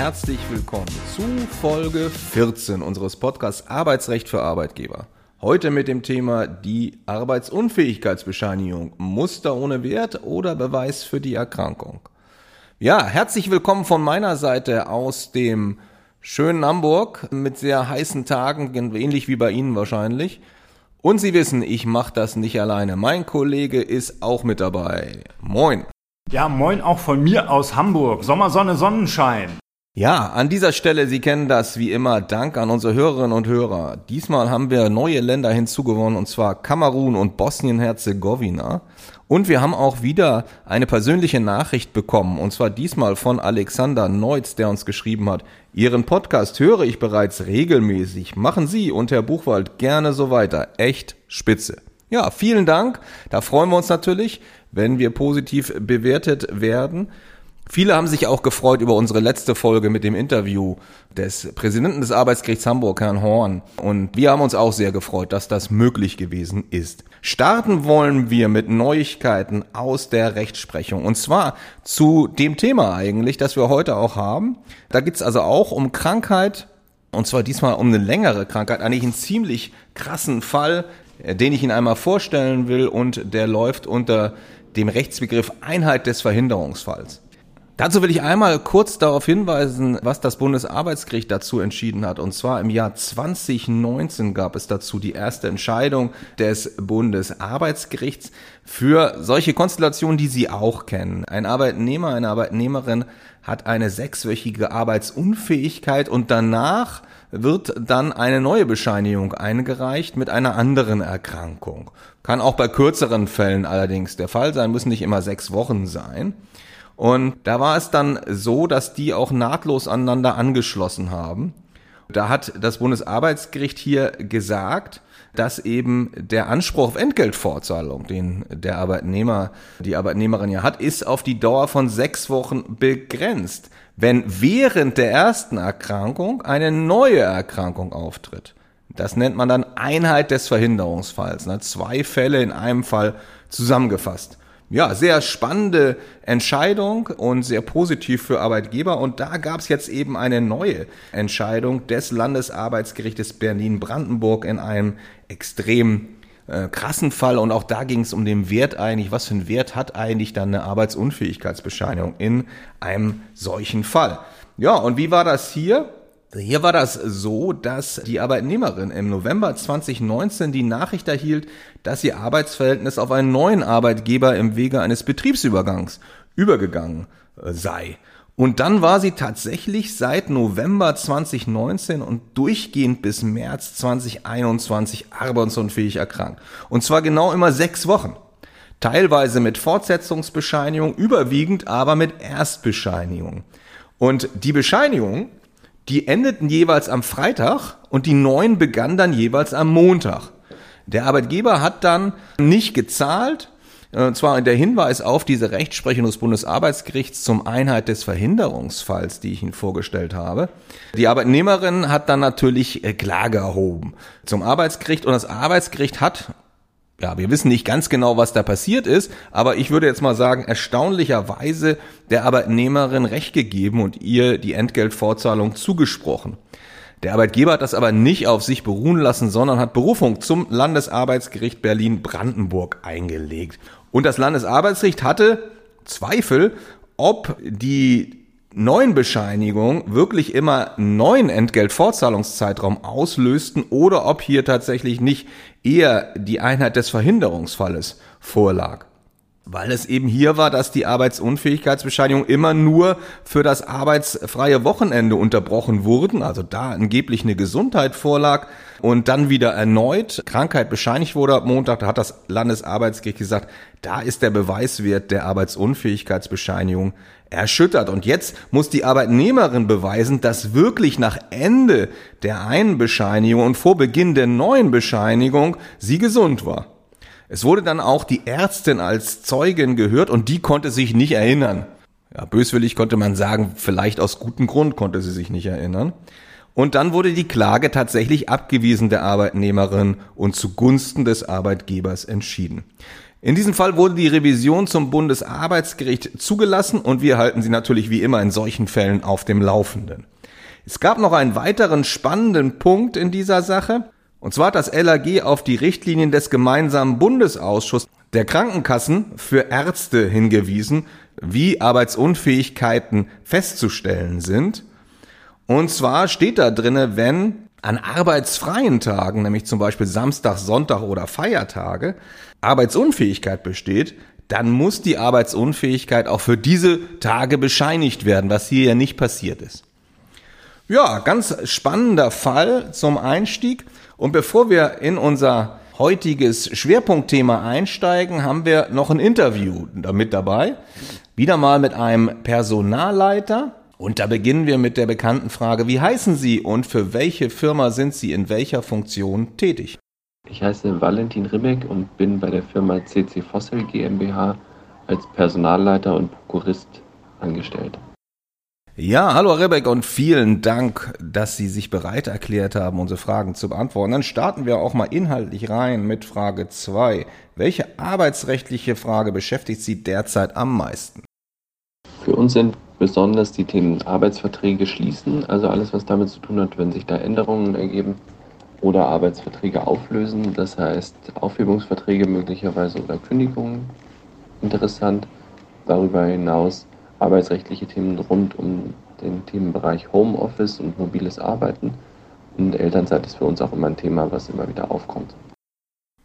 herzlich willkommen zu Folge 14 unseres Podcasts Arbeitsrecht für Arbeitgeber. Heute mit dem Thema die Arbeitsunfähigkeitsbescheinigung. Muster ohne Wert oder Beweis für die Erkrankung. Ja, herzlich willkommen von meiner Seite aus dem schönen Hamburg mit sehr heißen Tagen, ähnlich wie bei Ihnen wahrscheinlich. Und Sie wissen, ich mache das nicht alleine. Mein Kollege ist auch mit dabei. Moin. Ja, moin auch von mir aus Hamburg. Sommersonne, Sonnenschein. Ja, an dieser Stelle, Sie kennen das wie immer, Dank an unsere Hörerinnen und Hörer. Diesmal haben wir neue Länder hinzugewonnen, und zwar Kamerun und Bosnien-Herzegowina. Und wir haben auch wieder eine persönliche Nachricht bekommen, und zwar diesmal von Alexander Neutz, der uns geschrieben hat, Ihren Podcast höre ich bereits regelmäßig. Machen Sie und Herr Buchwald gerne so weiter. Echt spitze. Ja, vielen Dank. Da freuen wir uns natürlich, wenn wir positiv bewertet werden. Viele haben sich auch gefreut über unsere letzte Folge mit dem Interview des Präsidenten des Arbeitsgerichts Hamburg, Herrn Horn. Und wir haben uns auch sehr gefreut, dass das möglich gewesen ist. Starten wollen wir mit Neuigkeiten aus der Rechtsprechung. Und zwar zu dem Thema eigentlich, das wir heute auch haben. Da geht's also auch um Krankheit. Und zwar diesmal um eine längere Krankheit, eigentlich einen ziemlich krassen Fall, den ich Ihnen einmal vorstellen will und der läuft unter dem Rechtsbegriff Einheit des Verhinderungsfalls. Dazu will ich einmal kurz darauf hinweisen, was das Bundesarbeitsgericht dazu entschieden hat. Und zwar im Jahr 2019 gab es dazu die erste Entscheidung des Bundesarbeitsgerichts für solche Konstellationen, die Sie auch kennen. Ein Arbeitnehmer, eine Arbeitnehmerin hat eine sechswöchige Arbeitsunfähigkeit und danach wird dann eine neue Bescheinigung eingereicht mit einer anderen Erkrankung. Kann auch bei kürzeren Fällen allerdings der Fall sein, müssen nicht immer sechs Wochen sein. Und da war es dann so, dass die auch nahtlos aneinander angeschlossen haben. Da hat das Bundesarbeitsgericht hier gesagt, dass eben der Anspruch auf Entgeltfortzahlung, den der Arbeitnehmer, die Arbeitnehmerin ja hat, ist auf die Dauer von sechs Wochen begrenzt, wenn während der ersten Erkrankung eine neue Erkrankung auftritt. Das nennt man dann Einheit des Verhinderungsfalls. Ne? Zwei Fälle in einem Fall zusammengefasst ja, sehr spannende Entscheidung und sehr positiv für Arbeitgeber. Und da gab es jetzt eben eine neue Entscheidung des Landesarbeitsgerichtes Berlin-Brandenburg in einem extrem äh, krassen Fall. Und auch da ging es um den Wert eigentlich. Was für einen Wert hat eigentlich dann eine Arbeitsunfähigkeitsbescheinigung in einem solchen Fall? Ja, und wie war das hier? Hier war das so, dass die Arbeitnehmerin im November 2019 die Nachricht erhielt, dass ihr Arbeitsverhältnis auf einen neuen Arbeitgeber im Wege eines Betriebsübergangs übergegangen äh, sei. Und dann war sie tatsächlich seit November 2019 und durchgehend bis März 2021 arbeitsunfähig erkrankt. Und zwar genau immer sechs Wochen. Teilweise mit Fortsetzungsbescheinigung, überwiegend aber mit Erstbescheinigung. Und die Bescheinigung die endeten jeweils am Freitag und die neuen begannen dann jeweils am Montag. Der Arbeitgeber hat dann nicht gezahlt, und äh, zwar in der Hinweis auf diese Rechtsprechung des Bundesarbeitsgerichts zum Einheit des Verhinderungsfalls, die ich Ihnen vorgestellt habe. Die Arbeitnehmerin hat dann natürlich äh, Klage erhoben zum Arbeitsgericht und das Arbeitsgericht hat ja, wir wissen nicht ganz genau, was da passiert ist, aber ich würde jetzt mal sagen, erstaunlicherweise der Arbeitnehmerin Recht gegeben und ihr die Entgeltfortzahlung zugesprochen. Der Arbeitgeber hat das aber nicht auf sich beruhen lassen, sondern hat Berufung zum Landesarbeitsgericht Berlin-Brandenburg eingelegt. Und das Landesarbeitsgericht hatte Zweifel, ob die neuen Bescheinigung wirklich immer neuen Entgeltfortzahlungszeitraum auslösten oder ob hier tatsächlich nicht eher die Einheit des Verhinderungsfalles vorlag. Weil es eben hier war, dass die Arbeitsunfähigkeitsbescheinigung immer nur für das arbeitsfreie Wochenende unterbrochen wurden, also da angeblich eine Gesundheit vorlag und dann wieder erneut Krankheit bescheinigt wurde ab Montag, da hat das Landesarbeitsgericht gesagt, da ist der Beweiswert der Arbeitsunfähigkeitsbescheinigung erschüttert. Und jetzt muss die Arbeitnehmerin beweisen, dass wirklich nach Ende der einen Bescheinigung und vor Beginn der neuen Bescheinigung sie gesund war. Es wurde dann auch die Ärztin als Zeugin gehört und die konnte sich nicht erinnern. Ja, böswillig konnte man sagen, vielleicht aus gutem Grund konnte sie sich nicht erinnern. Und dann wurde die Klage tatsächlich abgewiesen der Arbeitnehmerin und zugunsten des Arbeitgebers entschieden. In diesem Fall wurde die Revision zum Bundesarbeitsgericht zugelassen und wir halten Sie natürlich wie immer in solchen Fällen auf dem Laufenden. Es gab noch einen weiteren spannenden Punkt in dieser Sache. Und zwar hat das LAG auf die Richtlinien des gemeinsamen Bundesausschusses der Krankenkassen für Ärzte hingewiesen, wie Arbeitsunfähigkeiten festzustellen sind. Und zwar steht da drinne, wenn an arbeitsfreien Tagen, nämlich zum Beispiel Samstag, Sonntag oder Feiertage, Arbeitsunfähigkeit besteht, dann muss die Arbeitsunfähigkeit auch für diese Tage bescheinigt werden, was hier ja nicht passiert ist. Ja, ganz spannender Fall zum Einstieg. Und bevor wir in unser heutiges Schwerpunktthema einsteigen, haben wir noch ein Interview damit dabei. Wieder mal mit einem Personalleiter. Und da beginnen wir mit der bekannten Frage, wie heißen Sie und für welche Firma sind Sie in welcher Funktion tätig? Ich heiße Valentin Ribbeck und bin bei der Firma CC Fossil GmbH als Personalleiter und Prokurist angestellt. Ja, hallo Rebecca und vielen Dank, dass Sie sich bereit erklärt haben, unsere Fragen zu beantworten. Dann starten wir auch mal inhaltlich rein mit Frage 2. Welche arbeitsrechtliche Frage beschäftigt Sie derzeit am meisten? Für uns sind besonders die Themen Arbeitsverträge schließen, also alles, was damit zu tun hat, wenn sich da Änderungen ergeben oder Arbeitsverträge auflösen, das heißt Aufhebungsverträge möglicherweise oder Kündigungen interessant. Darüber hinaus arbeitsrechtliche Themen rund um den Themenbereich Homeoffice und mobiles Arbeiten. Und Elternzeit ist für uns auch immer ein Thema, was immer wieder aufkommt.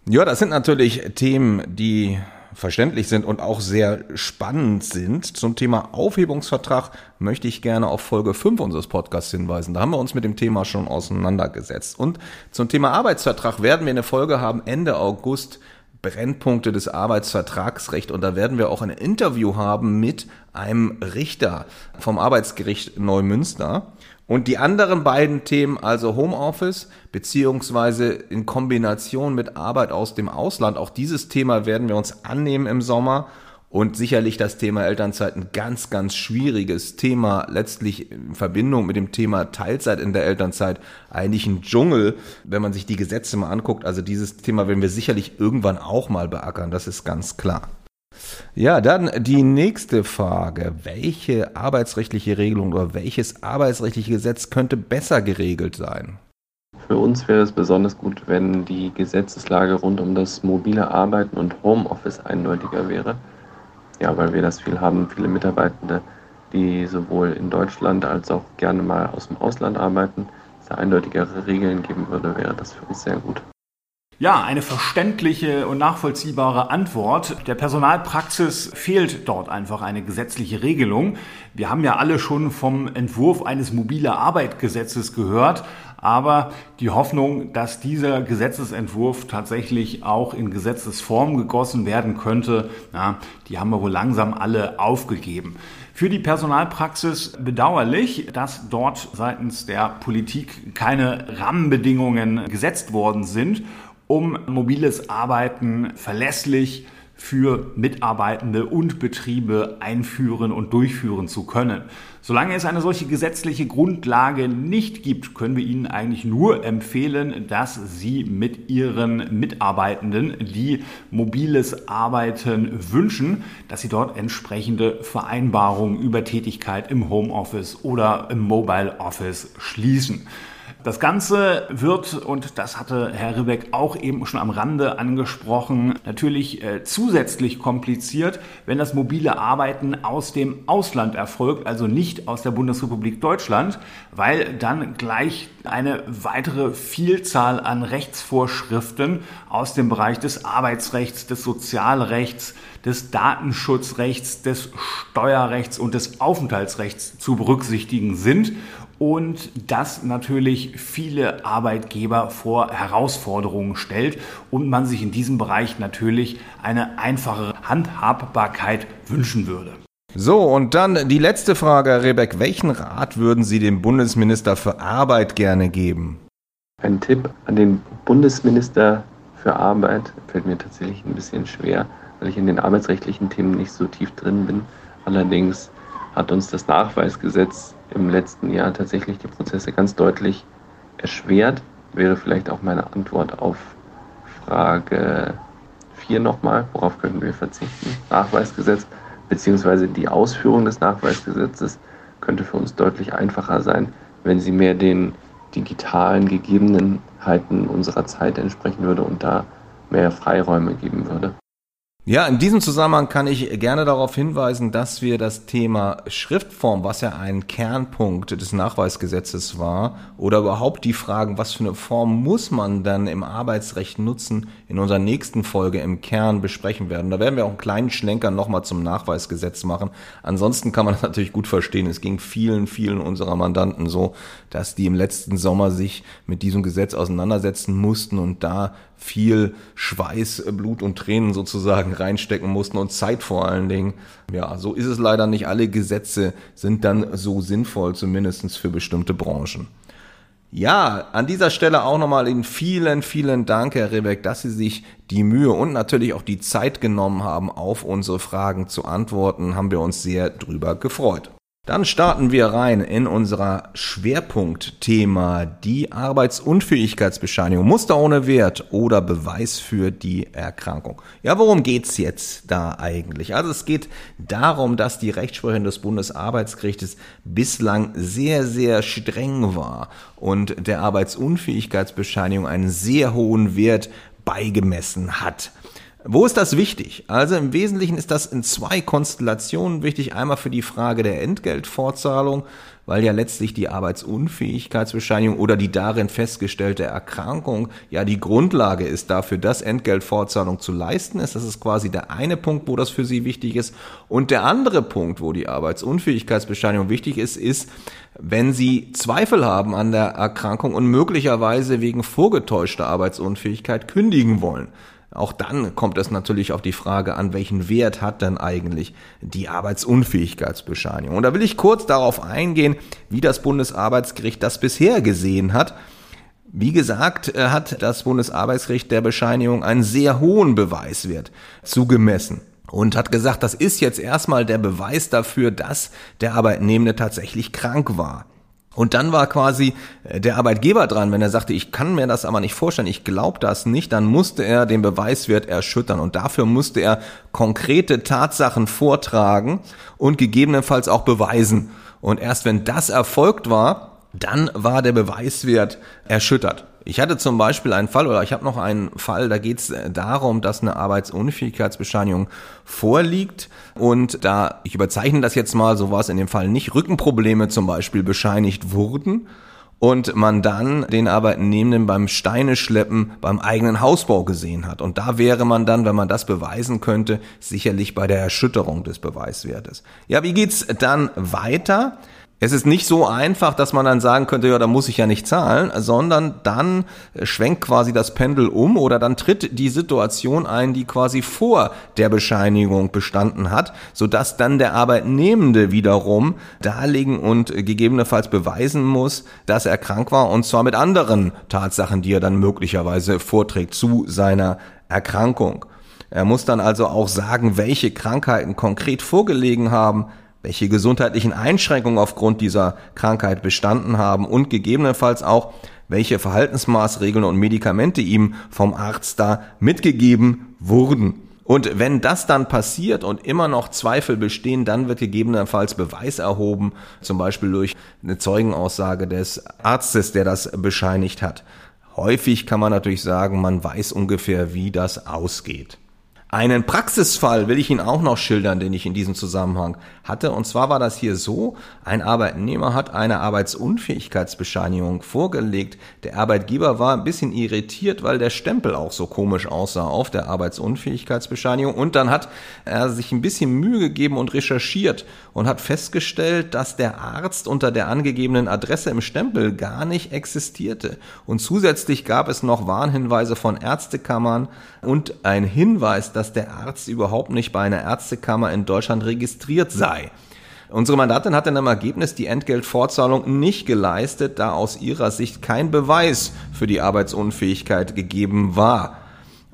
Ja, das sind natürlich Themen, die verständlich sind und auch sehr spannend sind. Zum Thema Aufhebungsvertrag möchte ich gerne auf Folge 5 unseres Podcasts hinweisen. Da haben wir uns mit dem Thema schon auseinandergesetzt. Und zum Thema Arbeitsvertrag werden wir eine Folge haben Ende August Brennpunkte des Arbeitsvertragsrechts. Und da werden wir auch ein Interview haben mit einem Richter vom Arbeitsgericht Neumünster. Und die anderen beiden Themen, also Homeoffice, beziehungsweise in Kombination mit Arbeit aus dem Ausland, auch dieses Thema werden wir uns annehmen im Sommer und sicherlich das Thema Elternzeit ein ganz, ganz schwieriges Thema, letztlich in Verbindung mit dem Thema Teilzeit in der Elternzeit eigentlich ein Dschungel, wenn man sich die Gesetze mal anguckt. Also dieses Thema werden wir sicherlich irgendwann auch mal beackern, das ist ganz klar. Ja, dann die nächste Frage. Welche arbeitsrechtliche Regelung oder welches arbeitsrechtliche Gesetz könnte besser geregelt sein? Für uns wäre es besonders gut, wenn die Gesetzeslage rund um das mobile Arbeiten und Homeoffice eindeutiger wäre. Ja, weil wir das viel haben, viele Mitarbeitende, die sowohl in Deutschland als auch gerne mal aus dem Ausland arbeiten. Es da eindeutigere Regeln geben würde, wäre das für uns sehr gut. Ja, eine verständliche und nachvollziehbare Antwort. Der Personalpraxis fehlt dort einfach eine gesetzliche Regelung. Wir haben ja alle schon vom Entwurf eines mobile Arbeitgesetzes gehört, aber die Hoffnung, dass dieser Gesetzesentwurf tatsächlich auch in Gesetzesform gegossen werden könnte, ja, die haben wir wohl langsam alle aufgegeben. Für die Personalpraxis bedauerlich, dass dort seitens der Politik keine Rahmenbedingungen gesetzt worden sind um mobiles Arbeiten verlässlich für Mitarbeitende und Betriebe einführen und durchführen zu können. Solange es eine solche gesetzliche Grundlage nicht gibt, können wir Ihnen eigentlich nur empfehlen, dass Sie mit Ihren Mitarbeitenden, die mobiles Arbeiten wünschen, dass Sie dort entsprechende Vereinbarungen über Tätigkeit im Homeoffice oder im Mobile Office schließen. Das Ganze wird, und das hatte Herr Ribbeck auch eben schon am Rande angesprochen, natürlich äh, zusätzlich kompliziert, wenn das mobile Arbeiten aus dem Ausland erfolgt, also nicht aus der Bundesrepublik Deutschland, weil dann gleich eine weitere Vielzahl an Rechtsvorschriften aus dem Bereich des Arbeitsrechts, des Sozialrechts, des Datenschutzrechts, des Steuerrechts und des Aufenthaltsrechts zu berücksichtigen sind und das natürlich viele Arbeitgeber vor Herausforderungen stellt und man sich in diesem Bereich natürlich eine einfachere Handhabbarkeit wünschen würde. So, und dann die letzte Frage, Herr Rebeck. Welchen Rat würden Sie dem Bundesminister für Arbeit gerne geben? Ein Tipp an den Bundesminister für Arbeit fällt mir tatsächlich ein bisschen schwer, weil ich in den arbeitsrechtlichen Themen nicht so tief drin bin. Allerdings hat uns das Nachweisgesetz im letzten Jahr tatsächlich die Prozesse ganz deutlich erschwert. Wäre vielleicht auch meine Antwort auf Frage 4 nochmal, worauf könnten wir verzichten? Nachweisgesetz beziehungsweise die Ausführung des Nachweisgesetzes könnte für uns deutlich einfacher sein, wenn sie mehr den digitalen Gegebenheiten unserer Zeit entsprechen würde und da mehr Freiräume geben würde. Ja, in diesem Zusammenhang kann ich gerne darauf hinweisen, dass wir das Thema Schriftform, was ja ein Kernpunkt des Nachweisgesetzes war, oder überhaupt die Fragen, was für eine Form muss man dann im Arbeitsrecht nutzen, in unserer nächsten Folge im Kern besprechen werden. Da werden wir auch einen kleinen Schlenker nochmal zum Nachweisgesetz machen. Ansonsten kann man das natürlich gut verstehen. Es ging vielen, vielen unserer Mandanten so, dass die im letzten Sommer sich mit diesem Gesetz auseinandersetzen mussten und da viel Schweiß, Blut und Tränen sozusagen reinstecken mussten und Zeit vor allen Dingen. Ja, so ist es leider nicht. Alle Gesetze sind dann so sinnvoll, zumindestens für bestimmte Branchen. Ja, an dieser Stelle auch nochmal Ihnen vielen, vielen Dank, Herr Rebeck, dass Sie sich die Mühe und natürlich auch die Zeit genommen haben, auf unsere Fragen zu antworten. Haben wir uns sehr drüber gefreut. Dann starten wir rein in unser Schwerpunktthema, die Arbeitsunfähigkeitsbescheinigung, Muster ohne Wert oder Beweis für die Erkrankung. Ja, worum geht's jetzt da eigentlich? Also es geht darum, dass die Rechtsprechung des Bundesarbeitsgerichtes bislang sehr, sehr streng war und der Arbeitsunfähigkeitsbescheinigung einen sehr hohen Wert beigemessen hat. Wo ist das wichtig? Also im Wesentlichen ist das in zwei Konstellationen wichtig. Einmal für die Frage der Entgeltfortzahlung, weil ja letztlich die Arbeitsunfähigkeitsbescheinigung oder die darin festgestellte Erkrankung ja die Grundlage ist dafür, dass Entgeltfortzahlung zu leisten ist. Das ist quasi der eine Punkt, wo das für Sie wichtig ist. Und der andere Punkt, wo die Arbeitsunfähigkeitsbescheinigung wichtig ist, ist, wenn Sie Zweifel haben an der Erkrankung und möglicherweise wegen vorgetäuschter Arbeitsunfähigkeit kündigen wollen. Auch dann kommt es natürlich auf die Frage an, welchen Wert hat denn eigentlich die Arbeitsunfähigkeitsbescheinigung. Und da will ich kurz darauf eingehen, wie das Bundesarbeitsgericht das bisher gesehen hat. Wie gesagt, äh, hat das Bundesarbeitsgericht der Bescheinigung einen sehr hohen Beweiswert zugemessen und hat gesagt, das ist jetzt erstmal der Beweis dafür, dass der Arbeitnehmende tatsächlich krank war. Und dann war quasi äh, der Arbeitgeber dran, wenn er sagte, ich kann mir das aber nicht vorstellen, ich glaube das nicht, dann musste er den Beweiswert erschüttern und dafür musste er konkrete Tatsachen vortragen und gegebenenfalls auch beweisen. Und erst wenn das erfolgt war, dann war der Beweiswert erschüttert. Ich hatte zum Beispiel einen Fall oder ich habe noch einen Fall, da geht es äh, darum, dass eine Arbeitsunfähigkeitsbescheinigung vorliegt und da, ich überzeichne das jetzt mal, so war es in dem Fall nicht, Rückenprobleme zum Beispiel bescheinigt wurden und man dann den Arbeitnehmenden beim Steine schleppen beim eigenen Hausbau gesehen hat. Und da wäre man dann, wenn man das beweisen könnte, sicherlich bei der Erschütterung des Beweiswertes. Ja, wie geht's dann weiter? Es ist nicht so einfach, dass man dann sagen könnte, ja, da muss ich ja nicht zahlen, sondern dann schwenkt quasi das Pendel um oder dann tritt die Situation ein, die quasi vor der Bescheinigung bestanden hat, sodass dann der Arbeitnehmende wiederum darlegen und gegebenenfalls beweisen muss, dass er krank war und zwar mit anderen Tatsachen, die er dann möglicherweise vorträgt zu seiner Erkrankung. Er muss dann also auch sagen, welche Krankheiten konkret vorgelegen haben, welche gesundheitlichen Einschränkungen aufgrund dieser Krankheit bestanden haben und gegebenenfalls auch, welche Verhaltensmaßregeln und Medikamente ihm vom Arzt da mitgegeben wurden. Und wenn das dann passiert und immer noch Zweifel bestehen, dann wird gegebenenfalls Beweis erhoben, zum Beispiel durch eine Zeugenaussage des Arztes, der das bescheinigt hat. Häufig kann man natürlich sagen, man weiß ungefähr, wie das ausgeht. Einen Praxisfall will ich Ihnen auch noch schildern, den ich in diesem Zusammenhang hatte. Und zwar war das hier so, ein Arbeitnehmer hat eine Arbeitsunfähigkeitsbescheinigung vorgelegt. Der Arbeitgeber war ein bisschen irritiert, weil der Stempel auch so komisch aussah auf der Arbeitsunfähigkeitsbescheinigung. Und dann hat er sich ein bisschen Mühe gegeben und recherchiert und hat festgestellt, dass der Arzt unter der angegebenen Adresse im Stempel gar nicht existierte. Und zusätzlich gab es noch Warnhinweise von Ärztekammern und ein Hinweis, dass der Arzt überhaupt nicht bei einer Ärztekammer in Deutschland registriert sei. Unsere Mandantin hat in einem Ergebnis die Entgeltfortzahlung nicht geleistet, da aus ihrer Sicht kein Beweis für die Arbeitsunfähigkeit gegeben war.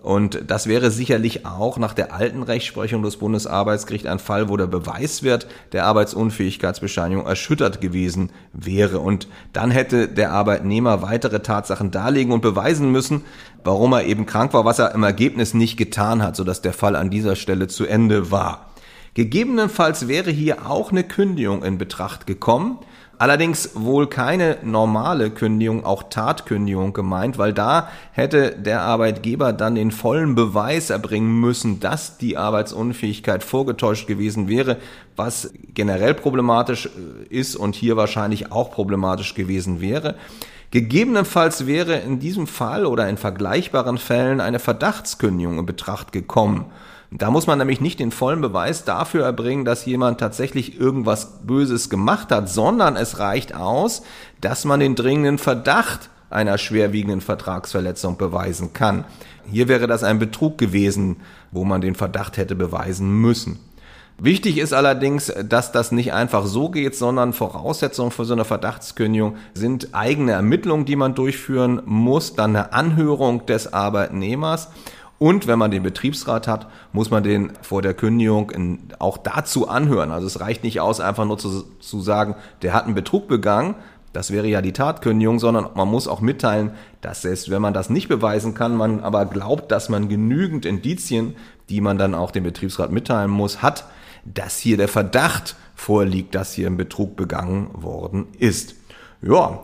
Und das wäre sicherlich auch nach der alten Rechtsprechung des Bundesarbeitsgerichts ein Fall, wo der Beweiswert der Arbeitsunfähigkeitsbescheinigung erschüttert gewesen wäre. Und dann hätte der Arbeitnehmer weitere Tatsachen darlegen und beweisen müssen, warum er eben krank war, was er im Ergebnis nicht getan hat, sodass der Fall an dieser Stelle zu Ende war. Gegebenenfalls wäre hier auch eine Kündigung in Betracht gekommen. Allerdings wohl keine normale Kündigung, auch Tatkündigung gemeint, weil da hätte der Arbeitgeber dann den vollen Beweis erbringen müssen, dass die Arbeitsunfähigkeit vorgetäuscht gewesen wäre, was generell problematisch äh, ist und hier wahrscheinlich auch problematisch gewesen wäre. Gegebenenfalls wäre in diesem Fall oder in vergleichbaren Fällen eine Verdachtskündigung in Betracht gekommen. Da muss man nämlich nicht den vollen Beweis dafür erbringen, dass jemand tatsächlich irgendwas Böses gemacht hat, sondern es reicht aus, dass man den dringenden Verdacht einer schwerwiegenden Vertragsverletzung beweisen kann. Hier wäre das ein Betrug gewesen, wo man den Verdacht hätte beweisen müssen. Wichtig ist allerdings, dass das nicht einfach so geht, sondern Voraussetzungen für so eine Verdachtskündigung sind eigene Ermittlungen, die man durchführen muss, dann eine Anhörung des Arbeitnehmers und wenn man den Betriebsrat hat, muss man den vor der Kündigung in, auch dazu anhören. Also es reicht nicht aus, einfach nur zu, zu sagen, der hat einen Betrug begangen. Das wäre ja die Tatkündigung, sondern man muss auch mitteilen, dass selbst wenn man das nicht beweisen kann, man aber glaubt, dass man genügend Indizien, die man dann auch dem Betriebsrat mitteilen muss, hat, dass hier der Verdacht vorliegt, dass hier ein Betrug begangen worden ist. Ja,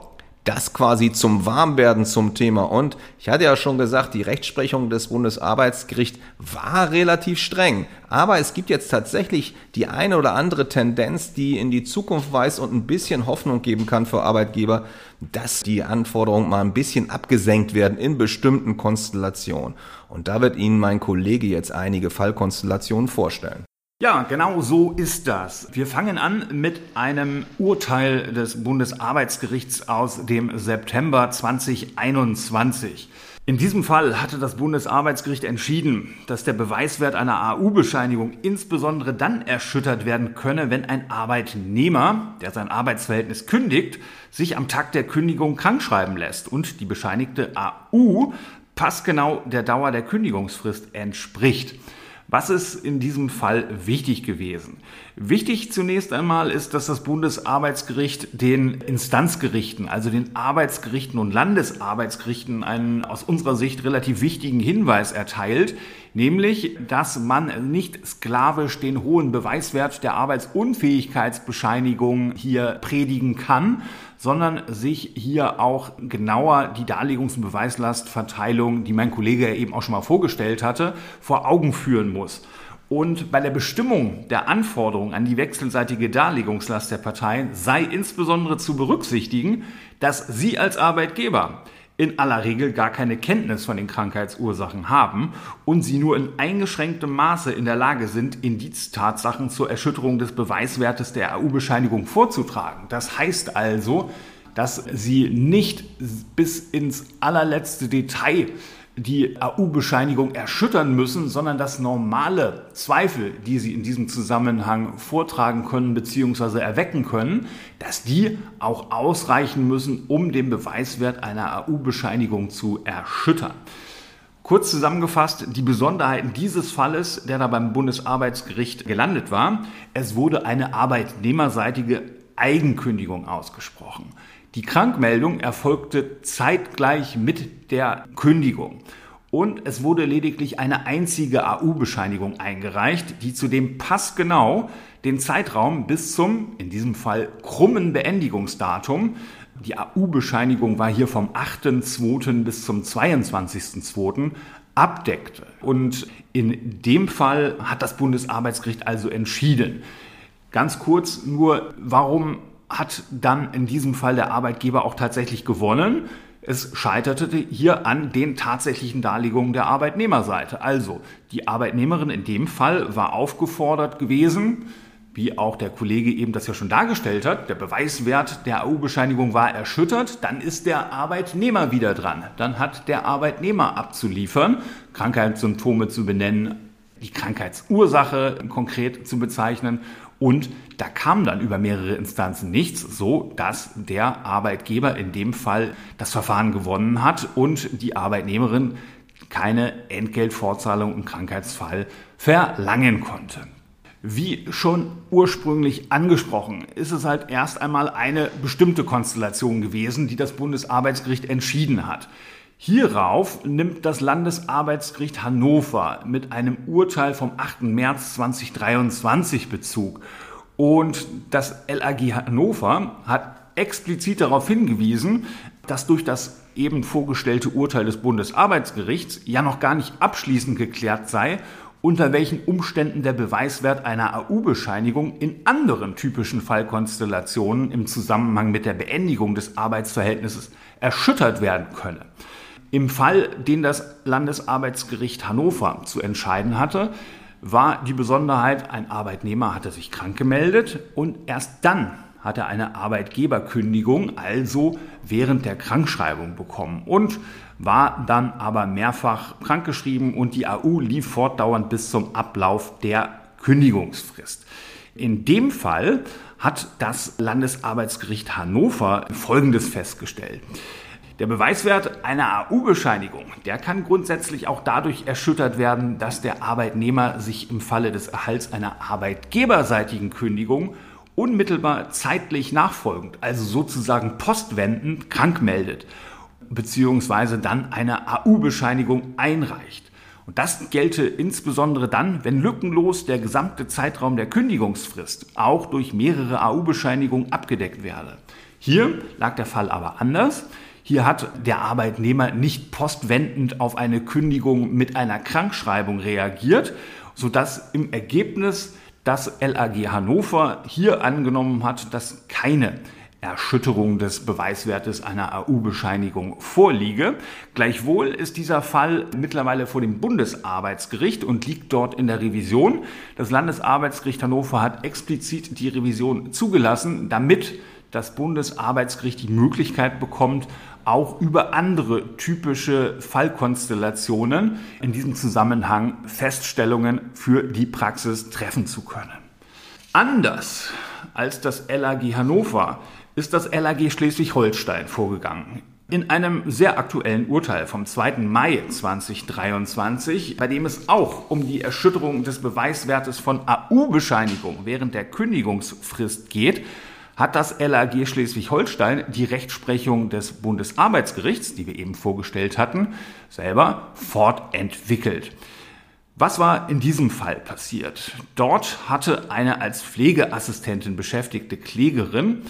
das quasi zum Warmwerden zum Thema. Und ich hatte ja schon gesagt, die Rechtsprechung des Bundesarbeitsgerichts war relativ streng. Aber es gibt jetzt tatsächlich die eine oder andere Tendenz, die in die Zukunft weist und ein bisschen Hoffnung geben kann für Arbeitgeber, dass die Anforderungen mal ein bisschen abgesenkt werden in bestimmten Konstellationen. Und da wird Ihnen mein Kollege jetzt einige Fallkonstellationen vorstellen. Ja, genau so ist das. Wir fangen an mit einem Urteil des Bundesarbeitsgerichts aus dem September 2021. In diesem Fall hatte das Bundesarbeitsgericht entschieden, dass der Beweiswert einer AU-Bescheinigung insbesondere dann erschüttert werden könne, wenn ein Arbeitnehmer, der sein Arbeitsverhältnis kündigt, sich am Tag der Kündigung krankschreiben lässt und die bescheinigte AU passgenau der Dauer der Kündigungsfrist entspricht. Was ist in diesem Fall wichtig gewesen? Wichtig zunächst einmal ist, dass das Bundesarbeitsgericht den Instanzgerichten, also den Arbeitsgerichten und Landesarbeitsgerichten einen aus unserer Sicht relativ wichtigen Hinweis erteilt, nämlich, dass man nicht sklavisch den hohen Beweiswert der Arbeitsunfähigkeitsbescheinigung hier predigen kann, sondern sich hier auch genauer die Darlegungs- und Beweislastverteilung, die mein Kollege eben auch schon mal vorgestellt hatte, vor Augen führen muss. Und bei der Bestimmung der Anforderungen an die wechselseitige Darlegungslast der Parteien sei insbesondere zu berücksichtigen, dass sie als Arbeitgeber in aller Regel gar keine Kenntnis von den Krankheitsursachen haben und sie nur in eingeschränktem Maße in der Lage sind, Indiztatsachen zur Erschütterung des Beweiswertes der AU-Bescheinigung vorzutragen. Das heißt also, dass sie nicht bis ins allerletzte Detail die AU-Bescheinigung erschüttern müssen, sondern dass normale Zweifel, die sie in diesem Zusammenhang vortragen können bzw. erwecken können, dass die auch ausreichen müssen, um den Beweiswert einer AU-Bescheinigung zu erschüttern. Kurz zusammengefasst, die Besonderheiten dieses Falles, der da beim Bundesarbeitsgericht gelandet war, es wurde eine arbeitnehmerseitige Eigenkündigung ausgesprochen. Die Krankmeldung erfolgte zeitgleich mit der Kündigung. Und es wurde lediglich eine einzige AU-Bescheinigung eingereicht, die zudem passgenau den Zeitraum bis zum, in diesem Fall, krummen Beendigungsdatum, die AU-Bescheinigung war hier vom 8.2. bis zum 22.2. abdeckte. Und in dem Fall hat das Bundesarbeitsgericht also entschieden. Ganz kurz nur, warum hat dann in diesem Fall der Arbeitgeber auch tatsächlich gewonnen. Es scheiterte hier an den tatsächlichen Darlegungen der Arbeitnehmerseite. Also die Arbeitnehmerin in dem Fall war aufgefordert gewesen, wie auch der Kollege eben das ja schon dargestellt hat, der Beweiswert der AU-Bescheinigung war erschüttert, dann ist der Arbeitnehmer wieder dran. Dann hat der Arbeitnehmer abzuliefern, Krankheitssymptome zu benennen, die Krankheitsursache konkret zu bezeichnen und da kam dann über mehrere Instanzen nichts, so dass der Arbeitgeber in dem Fall das Verfahren gewonnen hat und die Arbeitnehmerin keine Entgeltfortzahlung im Krankheitsfall verlangen konnte. Wie schon ursprünglich angesprochen, ist es halt erst einmal eine bestimmte Konstellation gewesen, die das Bundesarbeitsgericht entschieden hat. Hierauf nimmt das Landesarbeitsgericht Hannover mit einem Urteil vom 8. März 2023 Bezug. Und das LAG Hannover hat explizit darauf hingewiesen, dass durch das eben vorgestellte Urteil des Bundesarbeitsgerichts ja noch gar nicht abschließend geklärt sei, unter welchen Umständen der Beweiswert einer AU-Bescheinigung in anderen typischen Fallkonstellationen im Zusammenhang mit der Beendigung des Arbeitsverhältnisses erschüttert werden könne. Im Fall, den das Landesarbeitsgericht Hannover zu entscheiden hatte, war die Besonderheit, ein Arbeitnehmer hatte sich krank gemeldet und erst dann hat er eine Arbeitgeberkündigung, also während der Krankschreibung bekommen und war dann aber mehrfach krankgeschrieben und die AU lief fortdauernd bis zum Ablauf der Kündigungsfrist. In dem Fall hat das Landesarbeitsgericht Hannover Folgendes festgestellt. Der Beweiswert einer AU-Bescheinigung, der kann grundsätzlich auch dadurch erschüttert werden, dass der Arbeitnehmer sich im Falle des Erhalts einer arbeitgeberseitigen Kündigung unmittelbar zeitlich nachfolgend, also sozusagen postwendend, krank meldet, beziehungsweise dann eine AU-Bescheinigung einreicht. Und das gelte insbesondere dann, wenn lückenlos der gesamte Zeitraum der Kündigungsfrist auch durch mehrere AU-Bescheinigungen abgedeckt werde. Hier lag der Fall aber anders. Hier hat der Arbeitnehmer nicht postwendend auf eine Kündigung mit einer Krankschreibung reagiert, sodass im Ergebnis das LAG Hannover hier angenommen hat, dass keine Erschütterung des Beweiswertes einer AU-Bescheinigung vorliege. Gleichwohl ist dieser Fall mittlerweile vor dem Bundesarbeitsgericht und liegt dort in der Revision. Das Landesarbeitsgericht Hannover hat explizit die Revision zugelassen, damit das Bundesarbeitsgericht die Möglichkeit bekommt, auch über andere typische Fallkonstellationen in diesem Zusammenhang Feststellungen für die Praxis treffen zu können. Anders als das LAG Hannover ist das LAG Schleswig-Holstein vorgegangen. In einem sehr aktuellen Urteil vom 2. Mai 2023, bei dem es auch um die Erschütterung des Beweiswertes von AU-Bescheinigung während der Kündigungsfrist geht, hat das LAG Schleswig-Holstein die Rechtsprechung des Bundesarbeitsgerichts, die wir eben vorgestellt hatten, selber fortentwickelt. Was war in diesem Fall passiert? Dort hatte eine als Pflegeassistentin beschäftigte Klägerin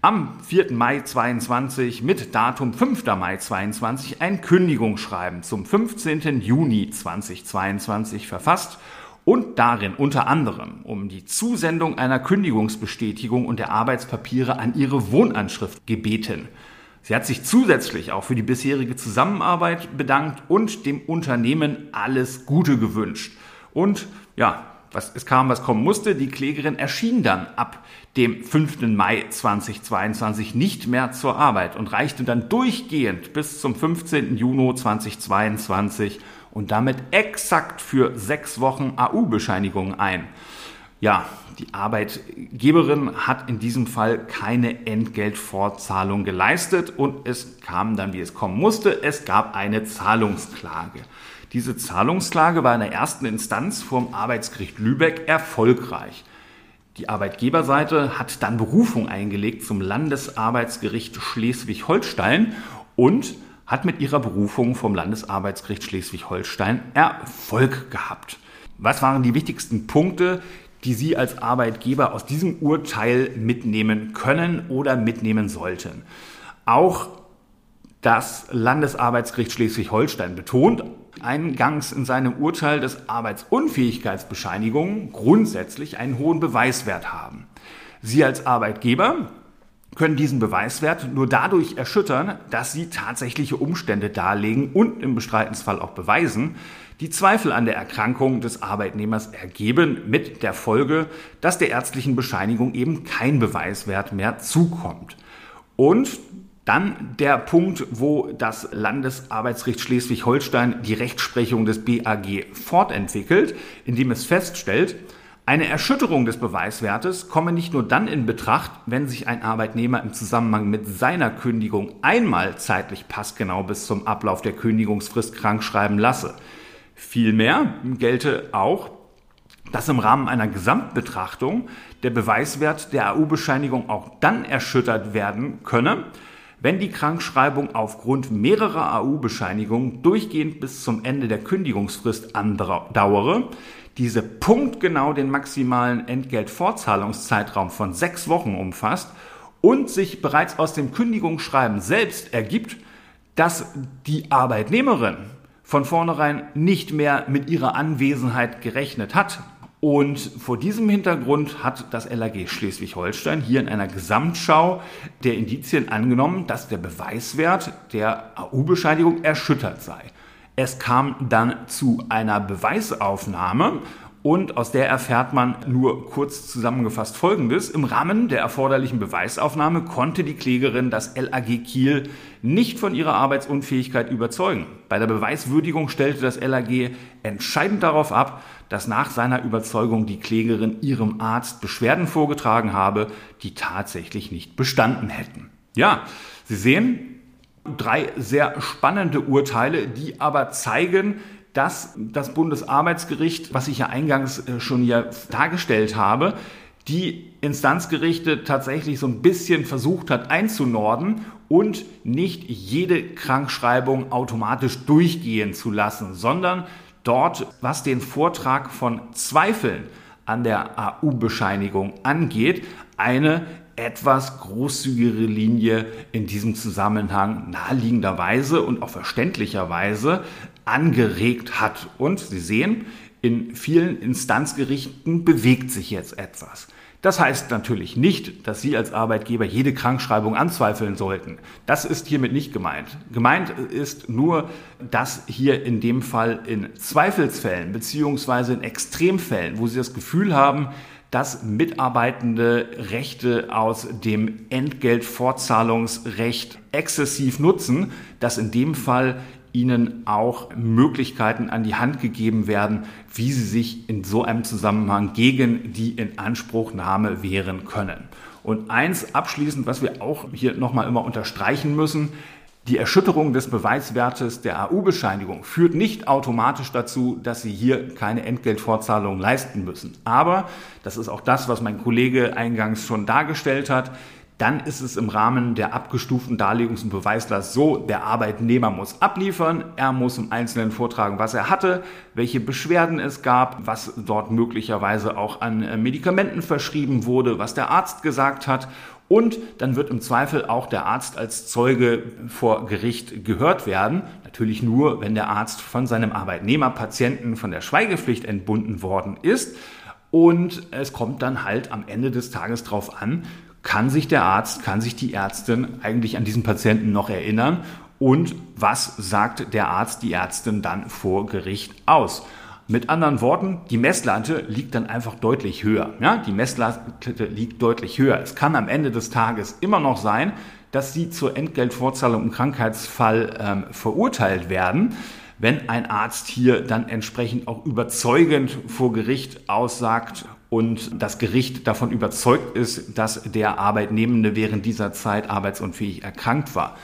am 4. Mai 22 mit Datum 5. Mai 22 ein Kündigungsschreiben zum 15. Juni 2022 verfasst und darin unter anderem um die Zusendung einer Kündigungsbestätigung und der Arbeitspapiere an ihre Wohnanschrift gebeten. Sie hat sich zusätzlich auch für die bisherige Zusammenarbeit bedankt und dem Unternehmen alles Gute gewünscht. Und ja, was, es kam, was kommen musste. Die Klägerin erschien dann ab dem 5. Mai 2022 nicht mehr zur Arbeit und reichte dann durchgehend bis zum 15. Juni 2022 und damit exakt für sechs Wochen AU-Bescheinigungen ein. Ja, die Arbeitgeberin hat in diesem Fall keine Entgeltfortzahlung geleistet und es kam dann, wie es kommen musste. Es gab eine Zahlungsklage. Diese Zahlungsklage war in der ersten Instanz vom Arbeitsgericht Lübeck erfolgreich. Die Arbeitgeberseite hat dann Berufung eingelegt zum Landesarbeitsgericht Schleswig-Holstein und hat mit ihrer Berufung vom Landesarbeitsgericht Schleswig-Holstein Erfolg gehabt. Was waren die wichtigsten Punkte, die Sie als Arbeitgeber aus diesem Urteil mitnehmen können oder mitnehmen sollten? Auch das Landesarbeitsgericht Schleswig-Holstein betont eingangs in seinem Urteil, dass Arbeitsunfähigkeitsbescheinigungen grundsätzlich einen hohen Beweiswert haben. Sie als Arbeitgeber können diesen Beweiswert nur dadurch erschüttern, dass sie tatsächliche Umstände darlegen und im Bestreitensfall auch beweisen, die Zweifel an der Erkrankung des Arbeitnehmers ergeben, mit der Folge, dass der ärztlichen Bescheinigung eben kein Beweiswert mehr zukommt. Und dann der Punkt, wo das Landesarbeitsgericht Schleswig-Holstein die Rechtsprechung des BAG fortentwickelt, indem es feststellt, Eine Erschütterung des Beweiswertes komme nicht nur dann in Betracht, wenn sich ein Arbeitnehmer im Zusammenhang mit seiner Kündigung einmal zeitlich passgenau bis zum Ablauf der Kündigungsfrist krankschreiben lasse. Vielmehr gelte auch, dass im Rahmen einer Gesamtbetrachtung der Beweiswert der AU-Bescheinigung auch dann erschüttert werden könne, wenn die Krankschreibung aufgrund mehrerer AU-Bescheinigungen durchgehend bis zum Ende der Kündigungsfrist andauere, diese punktgenau den maximalen Entgeltfortzahlungszeitraum von sechs Wochen umfasst und sich bereits aus dem Kündigungsschreiben selbst ergibt, dass die Arbeitnehmerin von vornherein nicht mehr mit ihrer Anwesenheit gerechnet hat. Und vor diesem Hintergrund hat das LAG Schleswig-Holstein hier in einer Gesamtschau der Indizien angenommen, dass der Beweiswert der AU-Bescheinigung erschüttert sei. Es kam dann zu einer Beweisaufnahme und aus der erfährt man nur kurz zusammengefasst Folgendes. Im Rahmen der erforderlichen Beweisaufnahme konnte die Klägerin das LAG Kiel nicht von ihrer Arbeitsunfähigkeit überzeugen. Bei der Beweiswürdigung stellte das LAG entscheidend darauf ab, dass nach seiner Überzeugung die Klägerin ihrem Arzt Beschwerden vorgetragen habe, die tatsächlich nicht bestanden hätten. Ja, Sie sehen, drei sehr spannende Urteile, die aber zeigen, dass das Bundesarbeitsgericht, was ich ja eingangs äh, schon hier dargestellt habe, die Instanzgerichte tatsächlich so ein bisschen versucht hat einzunorden und nicht jede Krankschreibung automatisch durchgehen zu lassen, sondern dort, was den Vortrag von Zweifeln an der AU-Bescheinigung angeht, eine etwas großzügigere Linie in diesem Zusammenhang naheliegenderweise und auch verständlicherweise angeregt hat. Und Sie sehen, in vielen Instanzgerichten bewegt sich jetzt etwas. Das heißt natürlich nicht, dass Sie als Arbeitgeber jede Krankschreibung anzweifeln sollten. Das ist hiermit nicht gemeint. Gemeint ist nur, dass hier in dem Fall in Zweifelsfällen beziehungsweise in Extremfällen, wo Sie das Gefühl haben, dass Mitarbeitende Rechte aus dem Entgeltfortzahlungsrecht exzessiv nutzen, dass in dem Fall ihnen auch Möglichkeiten an die Hand gegeben werden, wie sie sich in so einem Zusammenhang gegen die Inanspruchnahme wehren können. Und eins abschließend, was wir auch hier nochmal immer unterstreichen müssen, die Erschütterung des Beweiswertes der AU-Bescheinigung führt nicht automatisch dazu, dass Sie hier keine Entgeltfortzahlung leisten müssen. Aber, das ist auch das, was mein Kollege eingangs schon dargestellt hat, dann ist es im Rahmen der abgestuften Darlegungs- und Beweislast so, der Arbeitnehmer muss abliefern, er muss im Einzelnen vortragen, was er hatte, welche Beschwerden es gab, was dort möglicherweise auch an Medikamenten verschrieben wurde, was der Arzt gesagt hat und dann wird im Zweifel auch der Arzt als Zeuge vor Gericht gehört werden. Natürlich nur, wenn der Arzt von seinem Arbeitnehmerpatienten von der Schweigepflicht entbunden worden ist. Und es kommt dann halt am Ende des Tages drauf an, kann sich der Arzt, kann sich die Ärztin eigentlich an diesen Patienten noch erinnern und was sagt der Arzt, die Ärztin dann vor Gericht aus. Mit anderen Worten, die Messlatte liegt dann einfach deutlich höher. Ja, die Messlatte liegt deutlich höher. Es kann am Ende des Tages immer noch sein, dass sie zur Entgeltvorzahlung im Krankheitsfall ähm, verurteilt werden wenn ein Arzt hier dann entsprechend auch überzeugend vor Gericht aussagt und das Gericht davon überzeugt ist, dass der Arbeitnehmende während dieser Zeit arbeitsunfähig erkrankt war.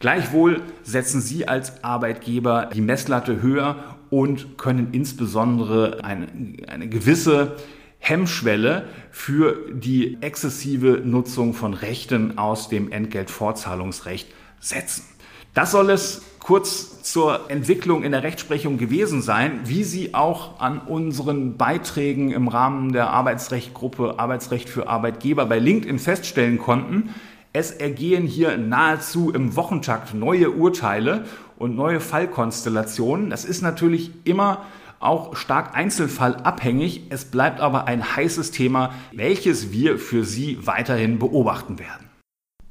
Gleichwohl setzen Sie als Arbeitgeber die Messlatte höher und können insbesondere eine, eine gewisse Hemmschwelle für die exzessive Nutzung von Rechten aus dem Entgeltfortzahlungsrecht setzen. Das soll es kurz zur Entwicklung in der Rechtsprechung gewesen sein, wie Sie auch an unseren Beiträgen im Rahmen der Arbeitsrechtgruppe Arbeitsrecht für Arbeitgeber bei LinkedIn feststellen konnten. Es ergehen hier nahezu im Wochentakt neue Urteile und neue Fallkonstellationen. Das ist natürlich immer auch stark einzelfallabhängig. Es bleibt aber ein heißes Thema, welches wir für Sie weiterhin beobachten werden.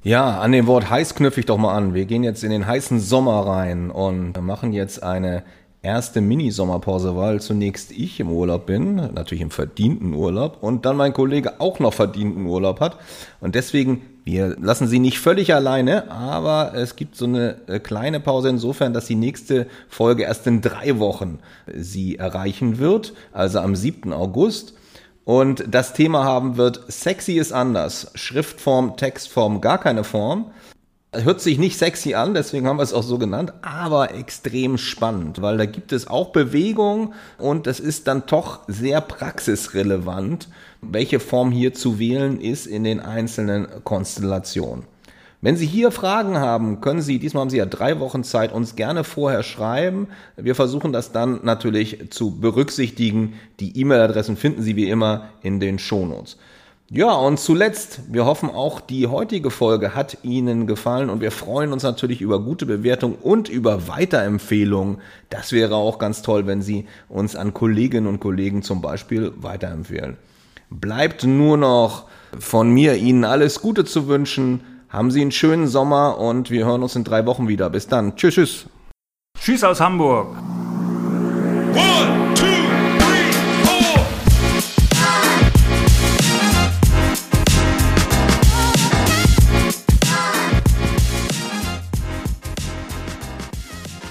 Ja, an dem Wort heiß knüpfe ich doch mal an. Wir gehen jetzt in den heißen Sommer rein und machen jetzt eine erste Mini-Sommerpause, weil zunächst ich im Urlaub bin, natürlich im verdienten Urlaub und dann mein Kollege auch noch verdienten Urlaub hat. Und deswegen, wir lassen sie nicht völlig alleine, aber es gibt so eine äh, kleine Pause insofern, dass die nächste Folge erst in drei Wochen sie erreichen wird, also am 7. August. Und das Thema haben wird Sexy ist anders. Schriftform, Textform, gar keine Form. Hört sich nicht sexy an, deswegen haben wir es auch so genannt, aber extrem spannend, weil da gibt es auch Bewegung und es ist dann doch sehr praxisrelevant, welche Form hier zu wählen ist in den einzelnen Konstellationen. Wenn Sie hier Fragen haben, können Sie, diesmal haben Sie ja drei Wochen Zeit, uns gerne vorher schreiben. Wir versuchen das dann natürlich zu berücksichtigen. Die E-Mail-Adressen finden Sie wie immer in den Shownotes. Ja, und zuletzt, wir hoffen auch, die heutige Folge hat Ihnen gefallen und wir freuen uns natürlich über gute Bewertungen und über Weiterempfehlungen. Das wäre auch ganz toll, wenn Sie uns an Kolleginnen und Kollegen zum Beispiel weiterempfehlen. Bleibt nur noch von mir Ihnen alles Gute zu wünschen. Haben Sie einen schönen Sommer und wir hören uns in drei Wochen wieder. Bis dann. Tschüss, tschüss. Tschüss aus Hamburg.